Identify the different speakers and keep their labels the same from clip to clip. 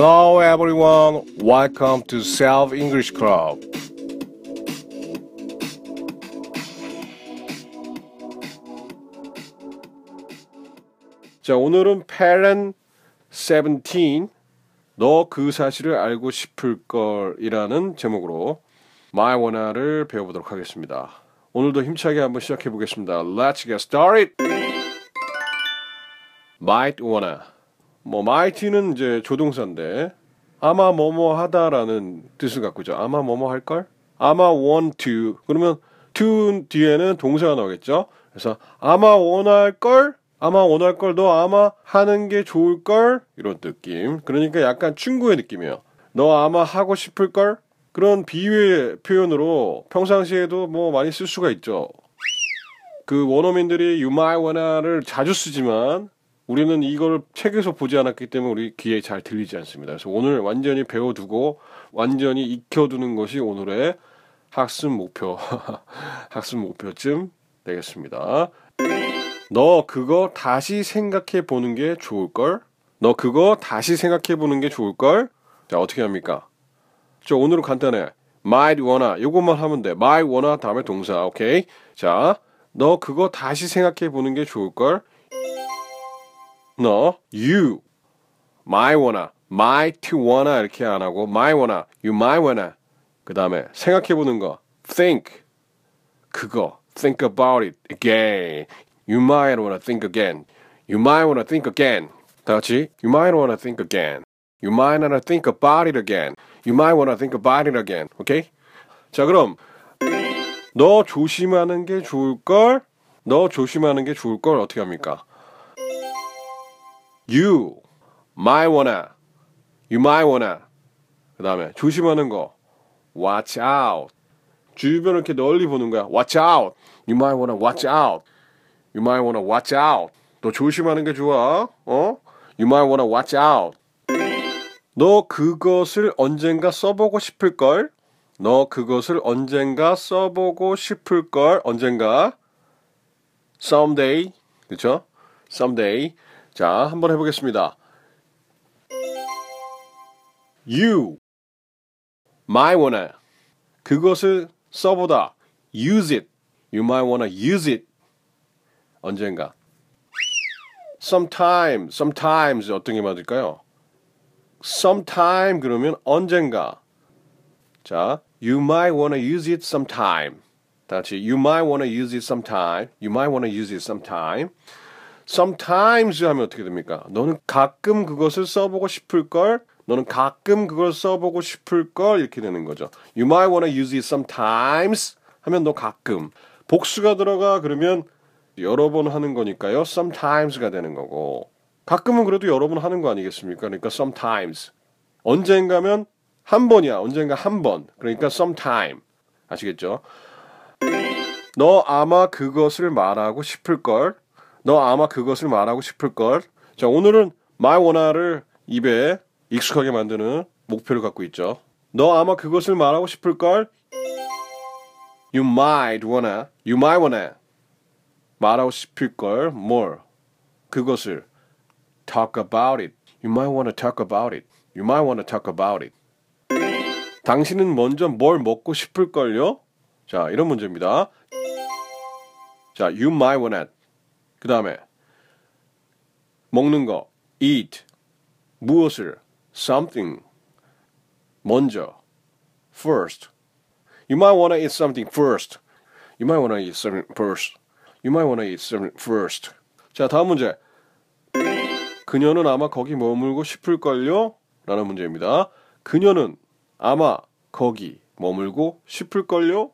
Speaker 1: Hello everyone, welcome to Self English Club. 자, 오늘은 Parent 17 너 그 사실을 알고 싶을 걸이라는 제목으로 My 원화를 배워보도록 하겠습니다. 오늘도 힘차게 한번 시작해 보겠습니다. Let's get started. Might wanna. 뭐 might는 이제 조동사인데 아마 뭐뭐 하다라는 뜻을 갖고 있죠. 아마 뭐뭐 할 걸? 아마 want to. 그러면 to 뒤에는 동사가 나오겠죠. 그래서 아마 원할 걸 아마 원할 걸 너 아마 하는 게 좋을 걸 이런 느낌. 그러니까 약간 충고의 느낌이에요. 너 아마 하고 싶을 걸 그런 비유의 표현으로 평상시에도 뭐 많이 쓸 수가 있죠. 그 원어민들이 you might wanna를 자주 쓰지만 우리는 이걸 책에서 보지 않았기 때문에 우리 귀에 잘 들리지 않습니다. 그래서 오늘 완전히 배워두고 완전히 익혀두는 것이 오늘의 학습 목표, 학습 목표쯤 되겠습니다. 너 그거 다시 생각해 보는 게 좋을 걸. 너 그거 다시 생각해 보는 게 좋을 걸. 자 어떻게 합니까? 저 오늘은 간단해. might wanna 요것만 하면 돼. might wanna 다음에 동사. 오케이. 자, 너 그거 다시 생각해 보는 게 좋을 걸. 너 you might wanna might wanna 이렇게 안 하고 might wanna you might wanna 그 다음에 생각해 보는 거 think 그거 think about it again you might wanna think again you might wanna think again 다 같이 you might wanna think again you might wanna think about it again you might wanna think about it again 오케이 자 그럼 너 조심하는 게 좋을 걸 너 조심하는 게 좋을 걸 어떻게 합니까 you might wanna you might wanna 그 다음에 조심하는 거 watch out 주변을 이렇게 널리 보는 거야 watch out you might wanna watch out you might wanna watch out 너 조심하는 게 좋아 어 you might wanna watch out 너 그것을 언젠가 써보고 싶을 걸. 너 그것을 언젠가 써보고 싶을 걸. 언젠가. someday. 그렇죠? someday. 자, 한번 해보겠습니다. You might wanna 그것을 써보다. use it. You might wanna use it. 언젠가. sometime. sometimes 어떤 게 맞을까요? sometime 그러면 언젠가. 자, you might wanna use it sometime. 다시 you might wanna use it sometime. You might wanna use it sometime. Sometimes 하면 어떻게 됩니까? 너는 가끔 그것을 써보고 싶을 걸. 너는 가끔 그걸 써보고 싶을 걸 이렇게 되는 거죠. You might wanna use it sometimes 하면 너 가끔. 복수가 들어가 그러면 여러 번 하는 거니까요. sometimes가 되는 거고. 가끔은 그래도 여러 번 하는 거 아니겠습니까? 그러니까 sometimes. 언젠가면 한 번이야. 언젠가 한 번. 그러니까 sometime. 아시겠죠? 너 아마 그것을 말하고 싶을 걸. 너 아마 그것을 말하고 싶을 걸. 자, 오늘은 my 원화를 입에 익숙하게 만드는 목표를 갖고 있죠. 너 아마 그것을 말하고 싶을 걸. You might wanna. You might wanna. 말하고 싶을 걸. 뭘? 그것을 talk about it. You might want to talk about it. You might want to talk about it. 당신은 먼저 뭘 먹고 싶을걸요? 자, 이런 문제입니다. 자, you might want to. 그 다음에 먹는 거, eat. 무엇을, something. 먼저, first. You might want to eat something first. You might want to eat something first. You might want to eat something first. 자, 다음 문제. 그녀는 아마 거기 머물고 싶을걸요? 라는 문제입니다. 그녀는 아마 거기 머물고 싶을걸요?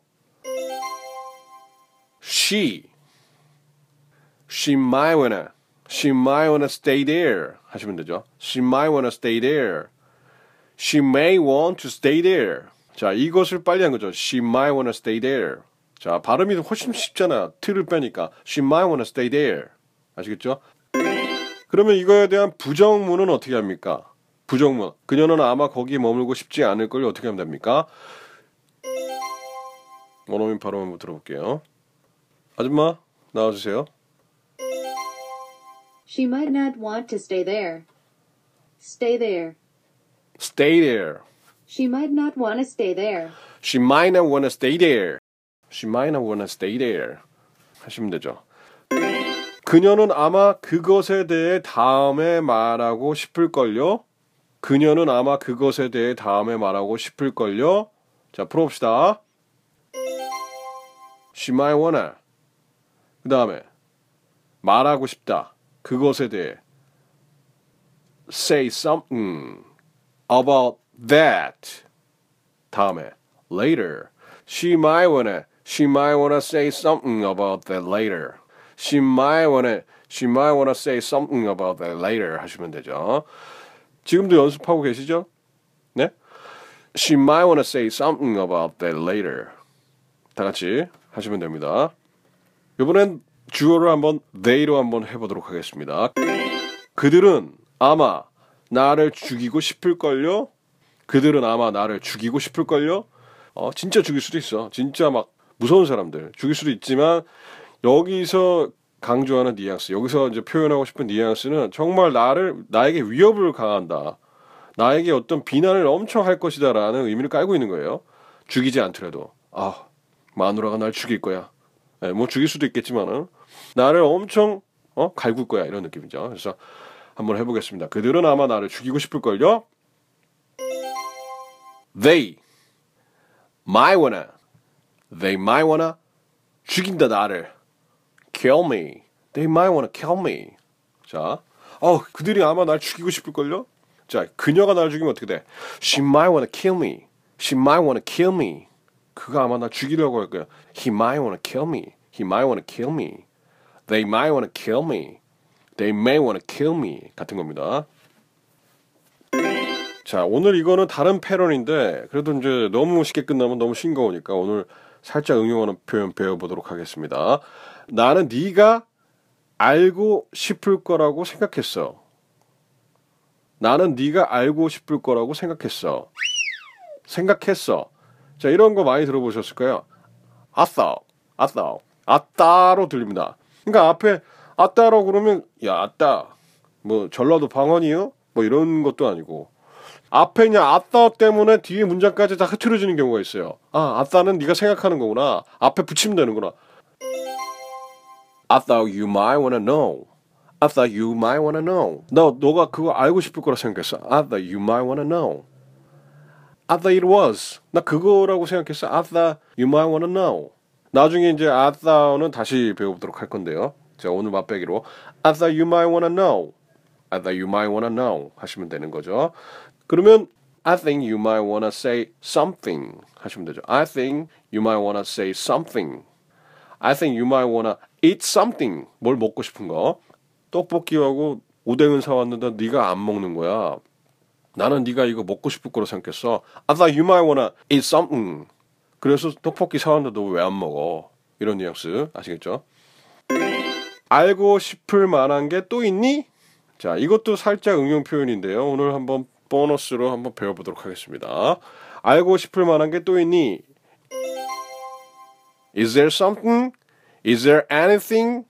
Speaker 1: She She might wanna She might wanna stay there 하시면 되죠. She might wanna stay there She may want to stay there 자 이것을 빨리 한 거죠. She might wanna stay there 자 발음이 훨씬 쉽잖아. 틀을 빼니까 She might wanna stay there 아시겠죠? 그러면 이거에 대한 부정문은 어떻게 합니까? 부정문. 그녀는 아마 거기 머물고 싶지 않을 걸 어떻게 하면 됩니까? 원어민 바로 한번 들어볼게요. 아줌마 나와주세요.
Speaker 2: She might not want to stay there. Stay there.
Speaker 1: stay there.
Speaker 2: She might not want to stay there.
Speaker 1: She might not wanna stay there. She might not wanna stay there. 하시면 되죠. 그녀는 아마 그것에 대해 다음에 말하고 싶을걸요. 그녀는 아마 그것에 대해 다음에 말하고 싶을걸요. 자, 풀어봅시다. She might wanna. 그 다음에 말하고 싶다. 그것에 대해 say something about that. 다음에 later. She might wanna she might wanna say something about that later. She might wanna she might wanna say something about that later 하시면 되죠. 지금도 연습하고 계시죠? 네? She might wanna say something about that later. 다 같이 하시면 됩니다. 이번엔 주어를 한번 they로 한번 해보도록 하겠습니다. 그들은 아마 나를 죽이고 싶을걸요? 그들은 아마 나를 죽이고 싶을걸요? 어, 진짜 죽일 수도 있어. 진짜 막 무서운 사람들 죽일 수도 있지만 여기서 강조하는 뉘앙스, 여기서 이제 표현하고 싶은 뉘앙스는 정말 나를 나에게 위협을 가한다. 나에게 어떤 비난을 엄청 할 것이다 라는 의미를 깔고 있는 거예요. 죽이지 않더라도 아 마누라가 날 죽일 거야. 네, 뭐 죽일 수도 있겠지만은 나를 엄청 어 갈굴 거야 이런 느낌이죠. 그래서 한번 해보겠습니다. 그들은 아마 나를 죽이고 싶을 걸요. They might wanna, they might wanna 죽인다 나를. Kill me. They might wanna kill me. 자, 어 그들이 아마 날 죽이고 싶을 걸요. 자, 그녀가 날 죽이면 어떻게 돼? She might wanna kill me. She might wanna kill me. 그가 아마 나 죽이려고 할 거야. He might wanna kill me. He might wanna kill me. They might wanna kill me. They may wanna kill me. 같은 겁니다. 자, 오늘 이거는 다른 패런인데 그래도 이제 너무 쉽게 끝나면 너무 싱거우니까 오늘 살짝 응용하는 표현 배워보도록 하겠습니다. 나는 네가 알고 싶을 거라고 생각했어. 나는 네가 알고 싶을 거라고 생각했어. 생각했어. 자, 이런 거 많이 들어보셨을 거예요. 아싸, 아싸, 아따로 들립니다. 그러니까 앞에 아따로 그러면 야, 아따. 뭐 전라도 방언이요? 뭐 이런 것도 아니고 앞에 그냥 아따 때문에 뒤에 문장까지 다 흐트러지는 경우가 있어요. 아, 아따는 네가 생각하는 거구나. 앞에 붙이면 되는구나. I thought you might wanna know. I thought you might wanna know. 너 너가 그거 알고 싶을 거라 생각했어. I thought you might wanna know. Thought it was. 나 그거라고 생각했어. Thought you might wanna know. 나중에 이제 thought는 다시 배워보도록 할 건데요. 자 오늘 맛배기로 thought you might wanna know. Thought you might wanna know 하시면 되는 거죠. 그러면 I think you might wanna say something 하시면 되죠. I think you might wanna say something. I think you might wanna eat something. 뭘 먹고 싶은 거. 떡볶이하고 오뎅은 사왔는데 네가 안 먹는 거야. 나는 네가 이거 먹고 싶을 거라 생각했어. I thought you might wanna eat something. 그래서 떡볶이 사왔는데 너 왜 안 먹어? 이런 뉘앙스 아시겠죠? 알고 싶을 만한 게 또 있니? 자, 이것도 살짝 응용 표현인데요. 오늘 한번 보너스로 한번 배워보도록 하겠습니다. 알고 싶을 만한 게 또 있니? Is there something? Is there anything?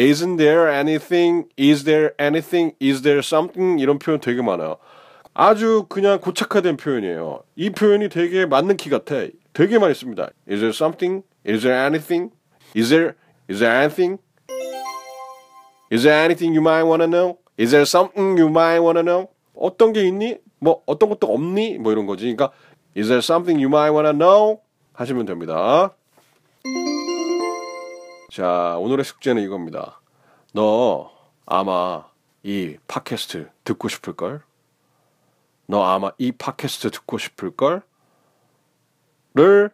Speaker 1: Isn't there anything? Is there anything? Is there something? 이런 표현 되게 많아요. 아주 그냥 고착화된 표현이에요. 이 표현이 되게 맞는 키 같아. 되게 많이 씁니다. Is there something? Is there anything? Is there is there anything? Is there anything you might wanna know? Is there something you might wanna know? 어떤 게 있니? 뭐 어떤 것도 없니? 뭐 이런 거지. 그러니까 Is there something you might wanna know? 하시면 됩니다. 자, 오늘의 숙제는 이겁니다. 너 아마 이 팟캐스트 듣고 싶을 걸? 너 아마 이 팟캐스트 듣고 싶을 걸? 를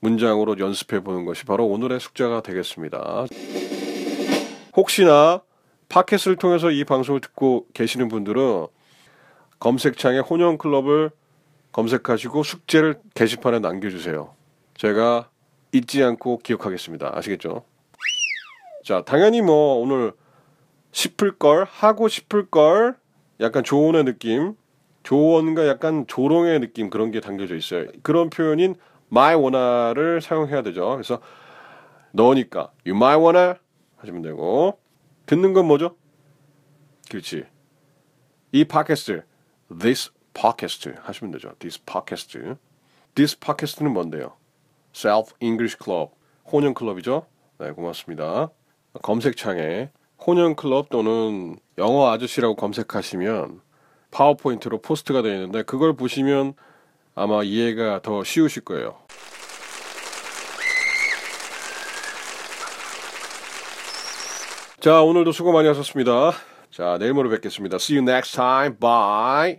Speaker 1: 문장으로 연습해 보는 것이 바로 오늘의 숙제가 되겠습니다. 혹시나 팟캐스트를 통해서 이 방송을 듣고 계시는 분들은 검색창에 혼영클럽을 검색하시고 숙제를 게시판에 남겨주세요. 제가 잊지 않고 기억하겠습니다. 아시겠죠? 자, 당연히 뭐 오늘 싶을 걸, 하고 싶을 걸, 약간 조언의 느낌, 조언과 약간 조롱의 느낌 그런 게 담겨져 있어요. 그런 표현인 my wanna를 사용해야 되죠. 그래서 너니까 you might wanna 하시면 되고 듣는 건 뭐죠? 그렇지. 이 팟캐스트 this podcast 하시면 되죠. this podcast. this podcast는 뭔데요? Self English Club 혼연 클럽이죠. 네, 고맙습니다. 검색창에 혼연 클럽 또는 영어 아저씨라고 검색하시면 파워포인트로 포스트가 되어 있는데 그걸 보시면 아마 이해가 더 쉬우실 거예요. 자, 오늘도 수고 많이 하셨습니다. 자, 내일 모레 뵙겠습니다. See you next time. Bye.